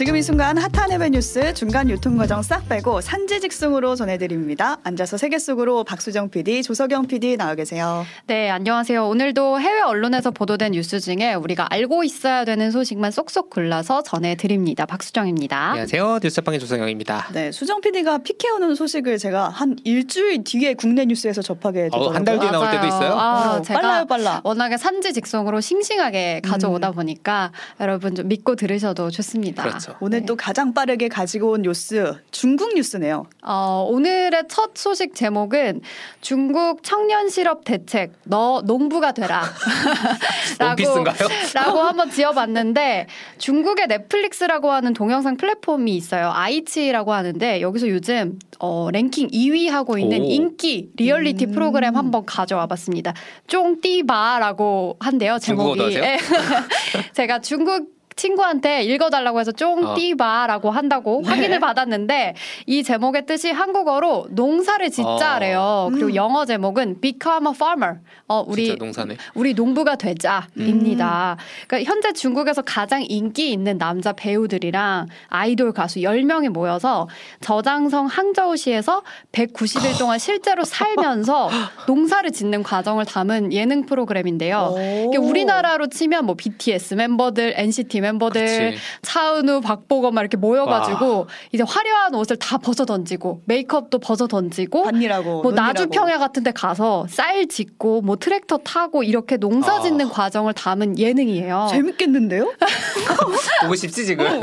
지금 이 순간 핫한 해외 뉴스 중간 유통 과정 싹 빼고 산지 직송으로 전해드립니다. 앉아서 세계 속으로 박수정 PD, 조석영 PD 나와 계세요. 네, 안녕하세요. 오늘도 해외 언론에서 보도된 뉴스 중에 우리가 알고 있어야 되는 소식만 쏙쏙 골라서 전해드립니다. 박수정입니다. 안녕하세요. 뉴스방의 조성영입니다. 네, 수정 PD가 피케 오는 소식을 제가 한 일주일 뒤에 국내 뉴스에서 접하게 되더라고요. 어, 한달 뒤에 나올 때도 있어요? 아, 어, 제가 빨라요, 빨라. 워낙에 산지 직송으로 싱싱하게 가져오다 음. 보니까 여러분 좀 믿고 들으셔도 좋습니다. 그렇죠. 오늘 네. 또 가장 빠르게 가지고 온 뉴스 중국 뉴스네요. 어, 오늘의 첫 소식 제목은 중국 청년 실업 대책 너 농부가 되라. 원피스인가요? 라고 한번 지어봤는데 중국의 넷플릭스라고 하는 동영상 플랫폼이 있어요. 아이치이라고 하는데 여기서 요즘 어, 랭킹 2위 하고 있는 오. 인기 리얼리티 음. 프로그램 한번 가져와 봤습니다. 쫑띠바라고 한대요. 제목이. 하세요? 예. 제가 중국 친구한테 읽어달라고 해서 쫑띠바라고 한다고 네. 확인을 받았는데 이 제목의 뜻이 한국어로 농사를 짓자래요. 음. 그리고 영어 제목은 Become a Farmer. 어, 우리 진짜 농사네. 우리 농부가 되자입니다. 그러니까 현재 중국에서 가장 인기 있는 남자 배우들이랑 아이돌 가수 10명이 모여서 저장성 항저우시에서 190일 동안 실제로 살면서 농사를 짓는 과정을 담은 예능 프로그램인데요. 이게 우리나라로 치면 뭐 BTS 멤버들, NCT 멤버들, 그치. 차은우, 박보검 막 이렇게 모여가지고 이제 화려한 옷을 다 벗어 던지고 메이크업도 벗어 던지고 반일하고 뭐. 나주평야 같은 데 가서 쌀 짓고 뭐 트랙터 타고 이렇게 농사 아. 짓는 과정을 담은 예능이에요. 재밌겠는데요? 보고 싶지 지금.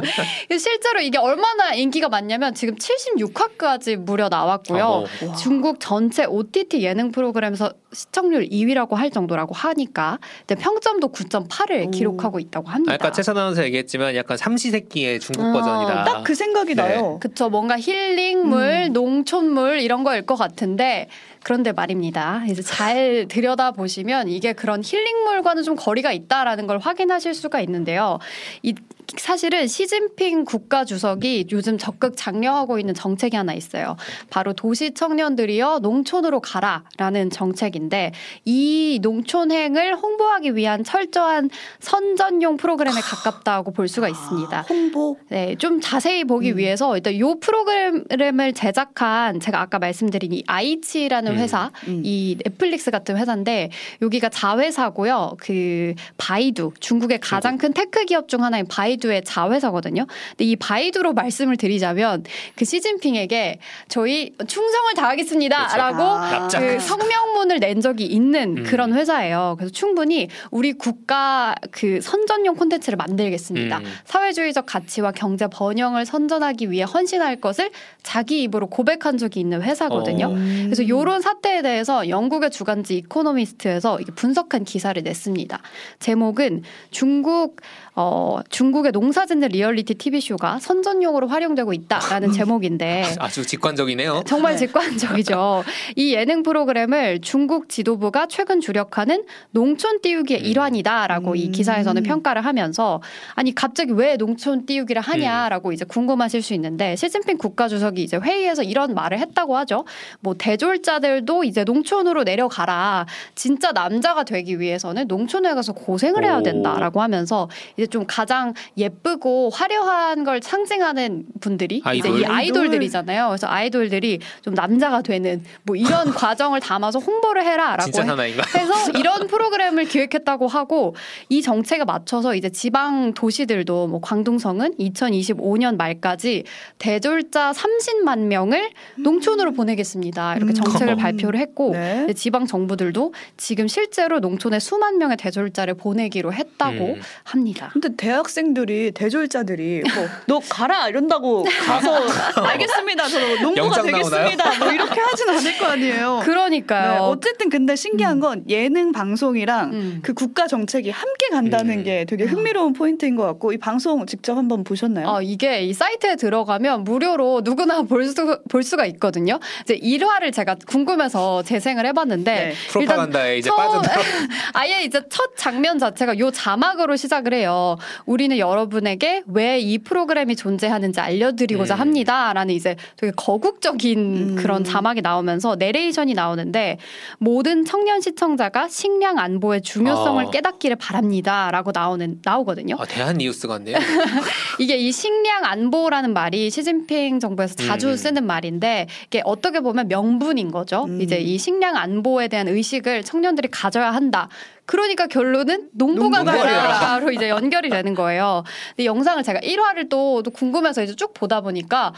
실제로 이게 얼마나 인기가 많냐면 지금 76화까지 무려 나왔고요. 어, 와. 중국 전체 OTT 예능 프로그램에서 시청률 2위라고 할 정도라고 하니까 근데 평점도 9.8을 오. 기록하고 있다고 합니다. 아까 최선 아 나운서 얘기했지만 약간 삼시세끼의 중국 어, 버전이다. 딱 그 생각이 네. 나요. 그쵸. 뭔가 힐링물, 음. 농촌물 이런 거일 것 같은데 그런데 말입니다. 이제 잘 들여다 보시면 이게 그런 힐링물과는 좀 거리가 있다라는 걸 확인하실 수가 있는데요. 이 사실은 시진핑 국가 주석이 요즘 적극 장려하고 있는 정책이 하나 있어요. 바로 도시 청년들이여 농촌으로 가라라는 정책인데 이 농촌행을 홍보하기 위한 철저한 선전용 프로그램에 가깝다고 볼 수가 있습니다. 홍보. 네, 좀 자세히 보기 음. 위해서 일단 요 프로그램을 제작한 제가 아까 말씀드린 이 아이치라는 음. 회사, 음. 이 넷플릭스 같은 회사인데 여기가 자회사고요. 그 바이두 중국의 가장 큰 tech 기업 중 하나인 바이두의 자회사거든요. 근데 이 바이두로 말씀을 드리자면 그 시진핑에게 저희 충성을 다하겠습니다라고 아. 납작. 그 성명문을 낸 적이 있는 음. 그런 회사예요. 그래서 충분히 우리 국가 그 선전용 콘텐츠를 만들겠습니다. 음. 사회주의적 가치와 경제 번영을 선전하기 위해 헌신할 것을 자기 입으로 고백한 적이 있는 회사거든요. 어. 그래서 이런 사태에 대해서 영국의 주간지 이코노미스트에서 분석한 기사를 냈습니다. 제목은 중국 어 중국의 농사짓는 리얼리티 TV 쇼가 선전용으로 활용되고 있다라는 제목인데 아주 직관적이네요. 정말 네. 직관적이죠. 이 예능 프로그램을 중국 지도부가 최근 주력하는 농촌 띄우기의 음. 일환이다라고 이 음. 기사에서는 평가를 하면서 아니 갑자기 왜 농촌 띄우기를 음. 하냐라고 이제 궁금하실 수 있는데 시진핑 국가주석이 이제 회의에서 이런 말을 했다고 하죠. 뭐 대졸자들도 이제 농촌으로 내려가라. 진짜 남자가 되기 위해서는 농촌에 가서 고생을 해야 오. 된다라고 하면서 이제 좀 가장 예쁘고 화려한 걸 상징하는 분들이 이제 아이돌? 이 아이돌들이잖아요. 그래서 아이돌들이 좀 남자가 되는 뭐 이런 과정을 담아서 홍보를 해라라고 해-. 해서 이런 프로그램을 기획했다고 하고 이 정책에 맞춰서 이제 지방 도시들도 뭐 광둥성은 2025년 말까지 대졸자 30만 명을 농촌으로 보내겠습니다. 이렇게 음. 정책을 발표를 했고 네. 이제 지방 정부들도 지금 실제로 농촌에 수만 명의 대졸자를 보내기로 했다고 음. 합니다. 근데 대학생들이 대졸자들이 뭐 너 가라 이런다고 가서 알겠습니다. 저 농부가 영장 되겠습니다. 뭐 이렇게 하진 않을 거 아니에요. 네, 그러니까요. 어쨌든 근데 신기한 건 예능 방송이랑 음. 그 국가 정책이 함께 간다는 음. 게 되게 흥미로운 포인트인 것 같고 이 방송 직접 한번 보셨나요? 아, 이게 이 사이트에 들어가면 무료로 누구나 볼, 수, 볼 수가 있거든요. 이제 일화를 제가 궁금해서 재생을 해봤는데 네. 프로파간다에 이제 빠진다. 아예 이제 첫 장면 자체가 요 자막으로 시작을 해요. 우리는 여러분에게 왜 이 프로그램이 존재하는지 알려드리고자 음. 합니다라는 이제 되게 거국적인 음. 그런 자막이 나오면서 내레이션이 나오는데 모든 청년 시청자가 식량 안보의 중요성을 아. 깨닫기를 바랍니다라고 나오는 나오거든요. 아, 대한 뉴스 같네요. 이게 이 식량 안보라는 말이 시진핑 정부에서 자주 음. 쓰는 말인데 이게 어떻게 보면 명분인 거죠. 음. 이제 이 식량 안보에 대한 의식을 청년들이 가져야 한다. 그러니까 결론은 농부가 되라로 이제 연결이 되는 거예요. 근데 영상을 제가 1화를 또, 또 궁금해서 이제 쭉 보다 보니까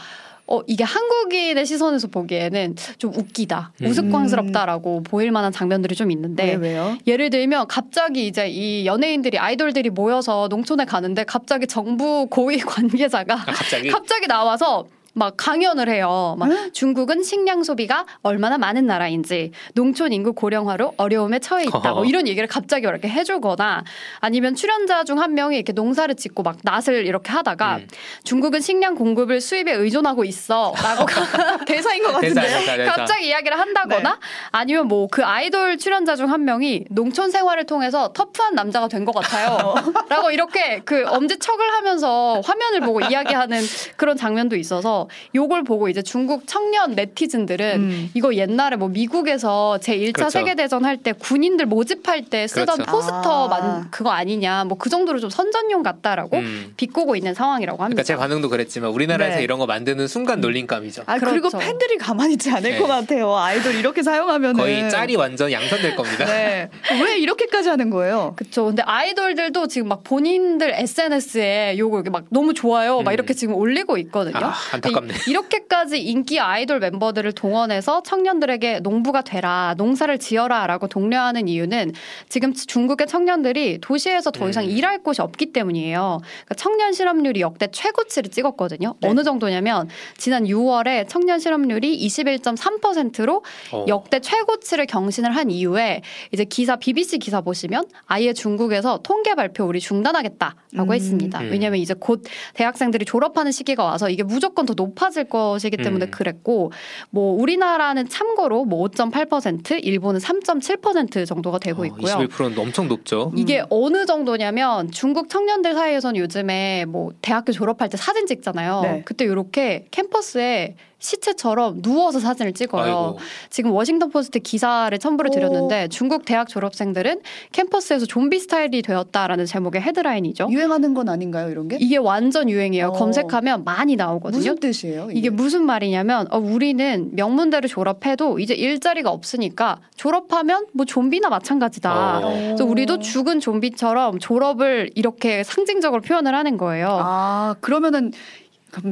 어, 이게 한국인의 시선에서 보기에는 좀 웃기다, 음. 우스꽝스럽다라고 보일 만한 장면들이 좀 있는데 왜 왜요? 예를 들면 갑자기 이제 이 연예인들이 아이돌들이 모여서 농촌에 가는데 갑자기 정부 고위 관계자가 아, 갑자기 갑자기 나와서 막 강연을 해요. 막 응? 중국은 식량 소비가 얼마나 많은 나라인지, 농촌 인구 고령화로 어려움에 처해 있다. 뭐. 이런 얘기를 갑자기 이렇게 해주거나 아니면 출연자 중 한 명이 이렇게 농사를 짓고 막 낫을 이렇게 하다가 음. 중국은 식량 공급을 수입에 의존하고 있어라고 대사인 것 대사 같은데요? 대사 대사. 갑자기 이야기를 한다거나 네. 아니면 뭐 그 아이돌 출연자 중 한 명이 농촌 생활을 통해서 터프한 남자가 된 것 같아요. 라고 이렇게 그 엄지척을 하면서 화면을 보고 이야기하는 그런 장면도 있어서 요걸 보고 이제 중국 청년 네티즌들은 음. 이거 옛날에 뭐 미국에서 제 1차 그렇죠. 세계대전 할 때 군인들 모집할 때 쓰던 그렇죠. 포스터 아. 만 그거 아니냐 뭐 그 정도로 좀 선전용 같다라고 음. 비꼬고 있는 상황이라고 합니다. 그러니까 제 반응도 그랬지만 우리나라에서 네. 이런 거 만드는 순간 놀림감이죠. 아 그리고 그렇죠. 팬들이 가만히 있지 않을 네. 것 같아요. 아이돌 이렇게 사용하면은 거의 짤이 완전 양산될 겁니다. 네. 왜 이렇게까지 하는 거예요? 그쵸. 근데 아이돌들도 지금 막 본인들 SNS에 요거 이렇게 막 너무 좋아요. 막 음. 이렇게 지금 올리고 있거든요. 아, 안타깝네. 이- 이렇게까지 인기 아이돌 멤버들을 동원해서 청년들에게 농부가 되라, 농사를 지어라라고 독려하는 이유는 지금 중국의 청년들이 도시에서 더 이상 음. 일할 곳이 없기 때문이에요. 그러니까 청년 실업률이 역대 최고치를 찍었거든요. 네. 어느 정도냐면 지난 6월에 청년 실업률이 21.3%로 어. 역대 최고치를 경신을 한 이후에 이제 기사 BBC 기사 보시면 아예 중국에서 통계 발표 우리 중단하겠다라고 음. 했습니다. 음. 왜냐하면 이제 곧 대학생들이 졸업하는 시기가 와서 이게 무조건 더 높아질 것이기 때문에 음. 그랬고 뭐 우리나라는 참고로 뭐 5.8% 일본은 3.7% 정도가 되고 어, 있고요. 21%는 엄청 높죠. 이게 음. 어느 정도냐면 중국 청년들 사이에서는 요즘에 뭐 대학교 졸업할 때 사진 찍잖아요. 네. 그때 이렇게 캠퍼스에 시체처럼 누워서 사진을 찍어요. 아이고. 지금 워싱턴 포스트 기사를 첨부를 드렸는데 중국 대학 졸업생들은 캠퍼스에서 좀비 스타일이 되었다라는 제목의 헤드라인이죠. 유행하는 건 아닌가요, 이런 게? 이게 완전 유행이에요. 어. 검색하면 많이 나오거든요. 무슨 뜻이에요? 이게 무슨 말이냐면 어, 우리는 명문대를 졸업해도 이제 일자리가 없으니까 졸업하면 뭐 좀비나 마찬가지다. 어. 그래서 우리도 죽은 좀비처럼 졸업을 이렇게 상징적으로 표현을 하는 거예요. 아 그러면은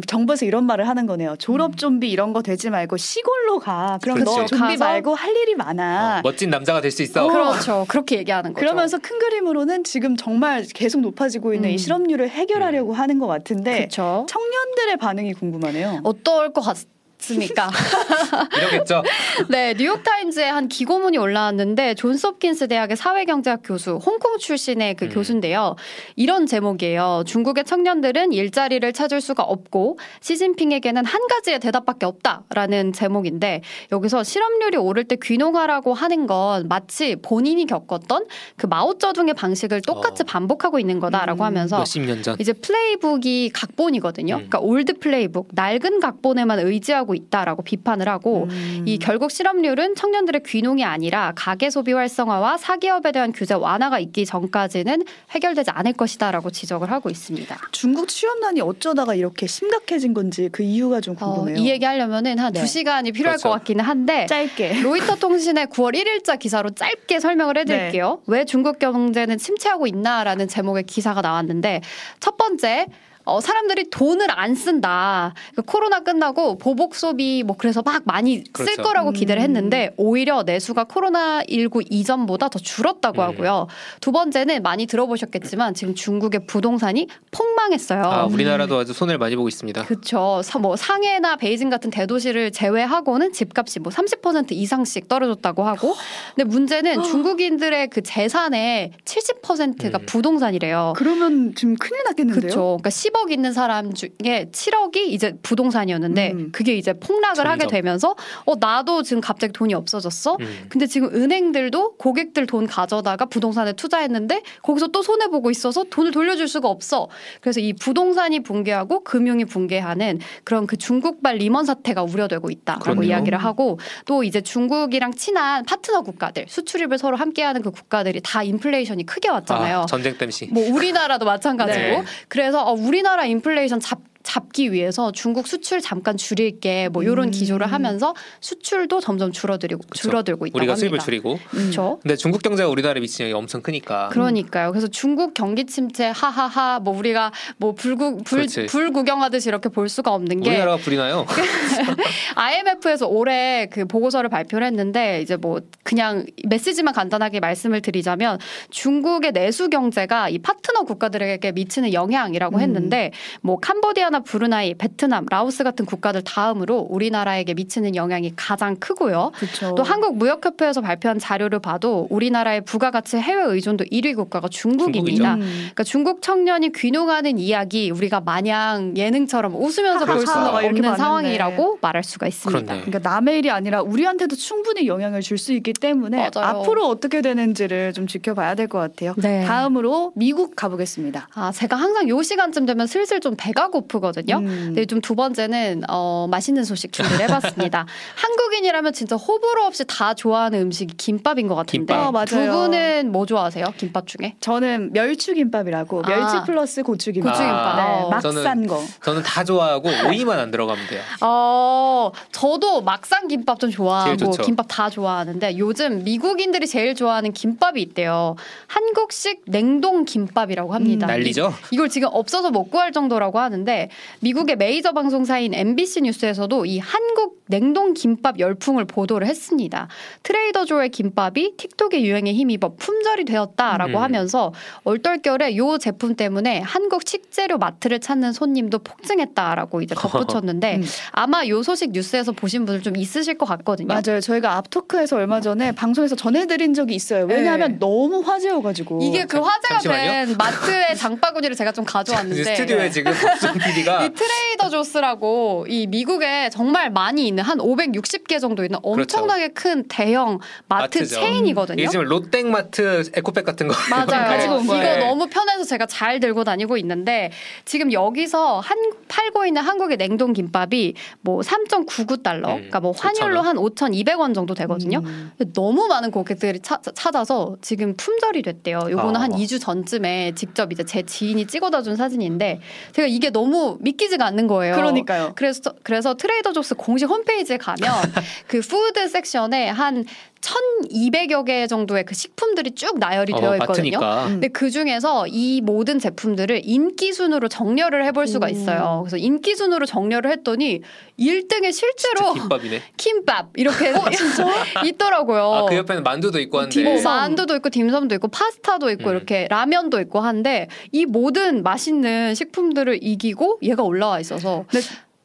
정부에서 이런 말을 하는 거네요. 졸업 좀비 이런 거 되지 말고 시골로 가. 그럼 너 그렇지. 좀비 말고 할 일이 많아. 어, 멋진 남자가 될 수 있어. 그렇죠. 그렇게 얘기하는 거죠. 그러면서 큰 그림으로는 지금 정말 계속 높아지고 있는 음. 이 실업률을 해결하려고 하는 것 같은데 그렇죠. 청년들의 반응이 궁금하네요. 어떨 것 같 습니까? 이러겠죠. 네, 뉴욕타임즈에 한 기고문이 올라왔는데 존스홉킨스 대학의 사회경제학 교수, 홍콩 출신의 그 음. 교수인데요. 이런 제목이에요. 중국의 청년들은 일자리를 찾을 수가 없고 시진핑에게는 한 가지의 대답밖에 없다라는 제목인데 여기서 실업률이 오를 때 귀농하라고 하는 건 마치 본인이 겪었던 그 마오쩌둥의 방식을 똑같이 어. 반복하고 있는 거다라고 음. 하면서 몇십 년 전. 이제 playbook이 각본이거든요. 음. 그러니까 old playbook, 낡은 각본에만 의지하고 있다라고 비판을 하고 음. 이 결국 실업률은 청년들의 귀농이 아니라 가계 소비 활성화와 사기업에 대한 규제 완화가 있기 전까지는 해결되지 않을 것이다라고 지적을 하고 있습니다. 중국 취업난이 어쩌다가 이렇게 심각해진 건지 그 이유가 좀 어, 궁금해요. 이 얘기 하려면은 한 네. 두 시간이 필요할 그렇죠. 것 같기는 한데 짧게. 로이터 통신의 9월 1일자 기사로 짧게 설명을 해드릴게요. 왜 중국 경제는 침체하고 있나라는 제목의 기사가 나왔는데 첫 번째. 어, 사람들이 돈을 안 쓴다. 그 코로나 끝나고 보복 소비 뭐 그래서 막 많이 쓸 그렇죠. 거라고 음. 기대를 했는데 오히려 내수가 코로나 19 이전보다 더 줄었다고 음. 하고요. 두 번째는 많이 들어보셨겠지만 지금 중국의 부동산이 폭 망했어요. 아, 우리나라도 아주 손해를 많이 보고 있습니다. 그렇죠. 뭐 상해나 베이징 같은 대도시를 제외하고는 집값이 뭐 30% 이상씩 떨어졌다고 하고. 근데 문제는 중국인들의 그 재산의 70%가 음. 부동산이래요. 그러면 지금 큰일 났겠는데요? 그렇죠. 그러니까 10억 10억 있는 사람 중에 7억이 이제 부동산이었는데 음. 그게 이제 폭락을 하게 점점. 되면서 어 나도 지금 갑자기 돈이 없어졌어. 음. 근데 지금 은행들도 고객들 돈 가져다가 부동산에 투자했는데 거기서 또 손해 보고 있어서 돈을 돌려줄 수가 없어. 그래서 이 부동산이 붕괴하고 금융이 붕괴하는 그런 그 중국발 리먼 사태가 우려되고 있다라고 그렇네요. 이야기를 하고 또 이제 중국이랑 친한 파트너 국가들 수출입을 서로 함께하는 그 국가들이 다 인플레이션이 크게 왔잖아요. 아, 전쟁 땜시. 뭐 우리나라도 마찬가지고 네. 그래서 어, 우리나라 인플레이션 잡 잡기 위해서 중국 수출 잠깐 줄일게 뭐 이런 음. 기조를 하면서 수출도 점점 줄어들고. 줄어들고 있다고 우리가 합니다. 수입을 줄이고. 그렇죠. 근데 중국 경제가 우리나라에 미치는 영향이 엄청 크니까. 그러니까요. 그래서 중국 경기 침체 하하하 뭐 우리가 뭐 불구 불, 그렇지. 불 구경하듯이 이렇게 볼 수가 없는 게 우리나라가 불이 나요. IMF에서 올해 그 보고서를 발표를 했는데 이제 뭐 그냥 메시지만 간단하게 말씀을 드리자면 중국의 내수 경제가 이 파트너 국가들에게 미치는 영향이라고 음. 했는데 뭐 캄보디아나 브루나이, 베트남, 라오스 같은 국가들 다음으로 우리나라에게 미치는 영향이 가장 크고요. 그렇죠. 또 한국 무역협회에서 발표한 자료를 봐도 우리나라의 부가가치 해외 의존도 1위 국가가 중국입니다. 음. 그러니까 중국 청년이 귀농하는 이야기 우리가 마냥 예능처럼 웃으면서 볼 그렇죠. 수는 이렇게 없는 봤는데. 상황이라고 말할 수가 있습니다. 그렇네. 그러니까 남의 일이 아니라 우리한테도 충분히 영향을 줄 수 있기 때문에 맞아요. 앞으로 어떻게 되는지를 좀 지켜봐야 될 것 같아요. 네. 다음으로 미국 가보겠습니다. 아, 제가 항상 요 시간쯤 되면 슬슬 좀 배가 고프거든요. 음. 근데 좀 두 번째는 어, 맛있는 소식 준비를 해봤습니다. 한국인이라면 진짜 호불호 없이 다 좋아하는 음식이 김밥인 것 같은데 김밥. 어, 맞아요. 두 분은 뭐 좋아하세요? 김밥 중에? 저는 멸치김밥이라고 아. 멸치 플러스 고추김밥. 고추김밥. 네, 어. 막 저는- 싼 거. 저는 다 좋아하고 오이만 안 들어가면 돼요. 어, 저도 막상 김밥 좀 좋아하고. 김밥 다 좋아하는데 요즘 미국인들이 제일 좋아하는 김밥이 있대요. 한국식 냉동 김밥이라고 합니다. 음, 난리죠? 이걸 지금 없어서 못 구할 정도라고 하는데 미국의 메이저 방송사인 MBC 뉴스에서도 이 한국 냉동 김밥 열풍을 보도를 했습니다. 트레이더조의 김밥이 틱톡의 유행에 힘입어 품절이 되었다라고 음. 하면서 얼떨결에 요 제품 때문에 한국 식재료 마트를 찾는 손님도 폭증했다라고 이제 덧붙였는데 음. 아마 요 소식 뉴스에서 보신 분들 좀 있으실 것 같거든요. 맞아요. 저희가 앞토크에서 얼마 전에 방송에서 전해드린 적이 있어요. 왜냐하면 네. 너무 화제여가지고. 이게 그 화제가 잠시만요. 된 마트의 장바구니를 제가 좀 가져왔는데 스튜디오에 지금 박수정 PD가 이 트레이더 조스라고 이 미국에 정말 많이 있는 한 560개 정도 있는 엄청나게 큰 대형 마트 그렇죠. 마트죠. 체인이거든요. 지금 롯땡마트 에코백 같은 거 맞아요. 가지고 온 이거. 너무 편해서 제가 잘 들고 다니고 있는데 지금 여기서 한 팔고 있는 한국의 냉동 김밥이 뭐 3.99달러, 음, 그러니까 뭐 환율로 5,000원. 한 5,200원 정도 되거든요. 음. 너무 많은 고객들이 차- 찾아서 지금 품절이 됐대요. 요거는 아. 한 2주 전쯤에 직접 이제 제 지인이 찍어다 준 사진인데 제가 이게 너무 믿기지가 않는 거예요. 그러니까요. 그래서 그래서 트레이더 조스 공식 홈페이지 에 가면 그 food section에 한 1,200여 개 정도의 그 식품들이 쭉 나열이 어, 되어 있거든요. 마트니까. 음. 근데 그 중에서 이 모든 제품들을 인기 순으로 정렬을 해볼 수가 오. 있어요. 그래서 인기 순으로 정렬을 했더니 1등에 실제로 김밥이네. 김밥 이렇게 있더라고요. 아, 그 옆에는 만두도 있고 한데. 뭐 dimsum. 만두도 있고 딤섬도 있고 파스타도 있고 음. 이렇게 라면도 있고 한데 이 모든 맛있는 식품들을 이기고 얘가 올라와 있어서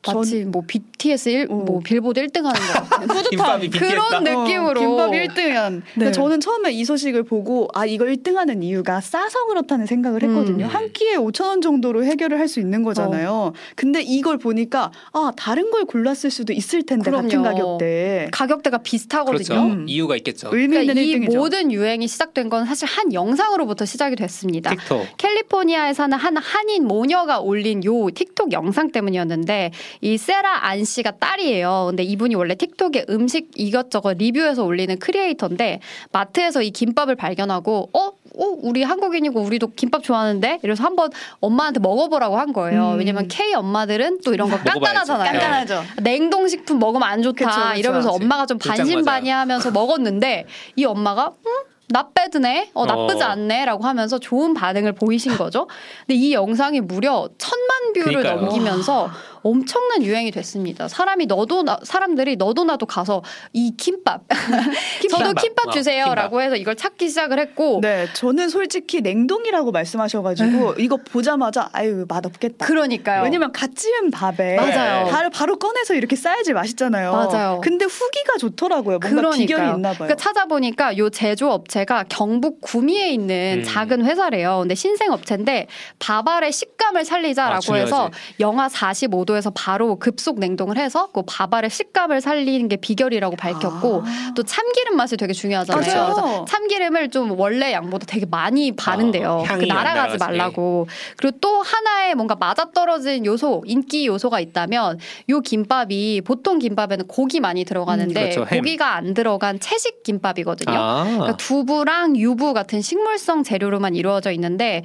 전- 마치 뭐 BTS 1, 오. 뭐 빌보드 1등 하는 것 같아요. 김밥이 BTS다. 그런 느낌으로. 김밥 1등은. 네. 근데 저는 처음에 이 소식을 보고 아 이거 1등하는 이유가 싸서 그렇다는 생각을 했거든요. 음. 한 끼에 5천 원 정도로 해결을 할 수 있는 거잖아요. 근데 이걸 보니까 아 다른 걸 골랐을 수도 있을 텐데 같은 그럼요. 가격대. 가격대가 비슷하거든요. 그렇죠. 음. 이유가 있겠죠. 의미 있는 그러니까 이 1등이죠. 모든 유행이 시작된 건 사실 한 영상으로부터 시작이 됐습니다. 틱톡. 캘리포니아에 사는 한 한인 모녀가 올린 요 틱톡 영상 때문이었는데 이 세라 안 씨가 딸이에요. 근데 이분이 원래 틱톡에 음식 이것저것 리뷰해서 올리는 크리에이터인데 마트에서 이 김밥을 발견하고 어? 어, 우리 한국인이고 우리도 김밥 좋아하는데 이래서 한번 엄마한테 먹어보라고 한 거예요. 음. 왜냐면 K 엄마들은 또 이런 거. 깐깐하잖아요. 네. 깐깐하죠. 냉동식품 먹으면 안 좋다 그쵸, 그쵸. 이러면서 그치. 엄마가 좀 반신반의하면서 먹었는데 이 엄마가 음? not bad네, 어 나쁘지 어. 않네 라고 하면서 좋은 반응을 보이신 거죠. 근데 이 영상이 무려 천만 view를 그러니까요. 넘기면서 엄청난 유행이 됐습니다. 사람이 너도 나, 사람들이 너도 나도 가서 이 김밥, 저도 김밥. 김밥 어, 주세요라고 해서 이걸 찾기 시작을 했고 네, 저는 솔직히 냉동이라고 말씀하셔가지고 이거 보자마자 아유 맛 없겠다. 그러니까요. 왜냐면 갓 지은 밥에 맞아요. 바로, 바로 꺼내서 이렇게 싸야지 맛있잖아요. 맞아요. 근데 후기가 좋더라고요. 뭔가 비결이 있나 봐요. 그러니까 찾아보니까 요 제조 업체가 경북 구미에 있는 음. 작은 회사래요. 근데 신생 업체인데 밥알의 식감을 살리자라고 아. 해서 영하 45도 에서 바로 급속 냉동을 해서 그 밥알의 식감을 살리는 게 비결이라고 밝혔고 아. 또 참기름 맛이 되게 중요하잖아요. 맞아요. 그래서 참기름을 좀 원래 양보다 되게 많이 바른대요. 아, 그 날아가지. 말라고. 그리고 또 하나의 뭔가 맞아떨어진 요소, 인기 요소가 있다면 요 김밥이 보통 김밥에는 고기 많이 들어가는데 음, 그렇죠. 햄. 고기가 안 들어간 채식 김밥이거든요. 아. 그러니까 두부랑 유부 같은 식물성 재료로만 이루어져 있는데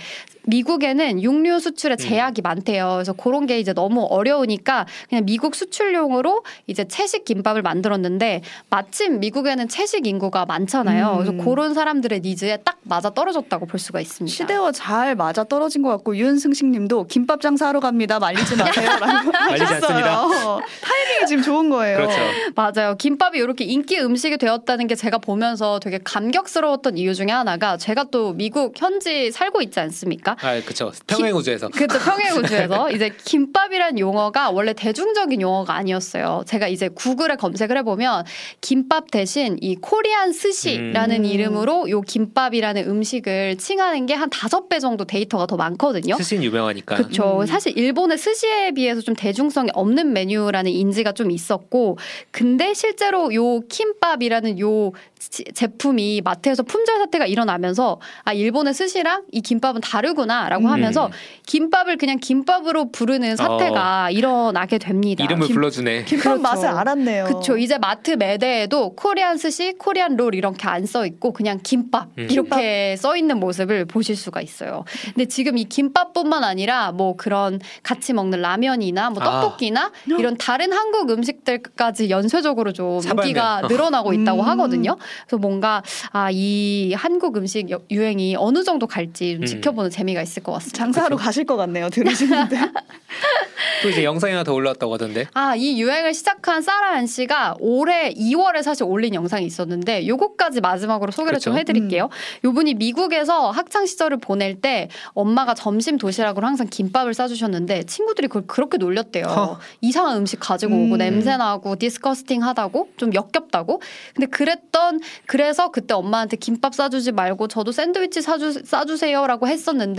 미국에는 육류 수출에 음. 제약이 많대요. 그래서 그런 게 이제 너무 어려우니까 그냥 미국 수출용으로 이제 채식 김밥을 만들었는데 마침 미국에는 채식 인구가 많잖아요. 음. 그래서 그런 사람들의 니즈에 딱 맞아 떨어졌다고 볼 수가 있습니다. 시대와 잘 맞아 떨어진 것 같고 윤승식님도 김밥 장사하러 갑니다. 말리지 마세요라고 말리지 하셨어요. 타이밍이 지금 좋은 거예요. 그렇죠. 맞아요. 김밥이 이렇게 인기 음식이 되었다는 게 제가 보면서 되게 감격스러웠던 이유 중에 하나가 제가 또 미국 현지 살고 있지 않습니까? 아, 그렇죠. 평행 우주에서. 그렇죠. 평행 우주에서 이제 김밥이란 용어가 원래 대중적인 용어가 아니었어요. 제가 이제 구글에 검색을 해 보면 김밥 대신 이 Korean sushi라는 음. 이름으로 요 김밥이라는 음식을 칭하는 게 한 다섯 배 정도 데이터가 더 많거든요. 스신 유명하니까. 그렇죠. 음. 사실 일본의 스시에 비해서 좀 대중성이 없는 메뉴라는 인지가 좀 있었고, 근데 실제로 요 킴밥이라는 요 지- 제품이 마트에서 품절 사태가 일어나면서 아 일본의 스시랑 이 김밥은 다르 구나라고 음. 하면서 김밥을 그냥 김밥으로 부르는 사태가 일어나게 됩니다. 어. 이름을 김- 불러주네. 김밥 그렇죠. 맛을 알았네요. 그쵸. 이제 마트 매대에도 Korean sushi, Korean roll 이렇게 안 써 있고 그냥 김밥 음. 이렇게 써 있는 모습을 보실 수가 있어요. 근데 지금 이 김밥뿐만 아니라 뭐 그런 같이 먹는 라면이나 뭐 아. 떡볶이나 이런 다른 한국 음식들까지 연쇄적으로 좀 사발면. 인기가 늘어나고 있다고 음. 하거든요. 그래서 뭔가 아 이 한국 음식 여- 유행이 어느 정도 갈지 좀 음. 지켜보는 재미 가 있을 것 같습니다. 장사하러 가실 것 같네요. 들으시는데. 또 이제 영상이 하나 더 올라왔다고 하던데. 아, 이 유행을 시작한 사라한 씨가 올해 2월에 사실 올린 영상이 있었는데 요거까지 마지막으로 소개를 좀 그렇죠. 해드릴게요. 요분이 미국에서 학창 시절을 보낼 때 엄마가 점심 도시락으로 항상 김밥을 싸 주셨는데 친구들이 그걸 그렇게 놀렸대요. 허. 이상한 음식 가지고 오고 음. 냄새 나고 disgusting 하다고 좀 역겹다고. 근데 그랬던 그래서 그때 엄마한테 김밥 싸 주지 말고 저도 샌드위치 사주, 싸주세요라고 했었는데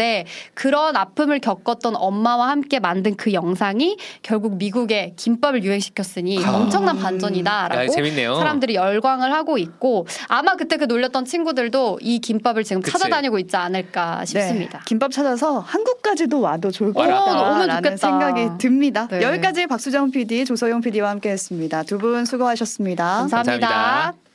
그런 아픔을 겪었던 엄마와 함께 만든 그 영상이 결국 미국에 김밥을 유행시켰으니 아. 엄청난 아, 반전이다라고 재밌네요. 사람들이 열광을 하고 있고 아마 그때 그 놀렸던 친구들도 이 김밥을 지금 그치. 찾아다니고 있지 않을까 싶습니다. 네, 김밥 찾아서 한국까지도 와도 좋을 것 너무 같다라는. 생각이 듭니다. 네. 여기까지 박수정 PD, 조서영 PD와 함께했습니다. 두 분 수고하셨습니다. 감사합니다. 감사합니다.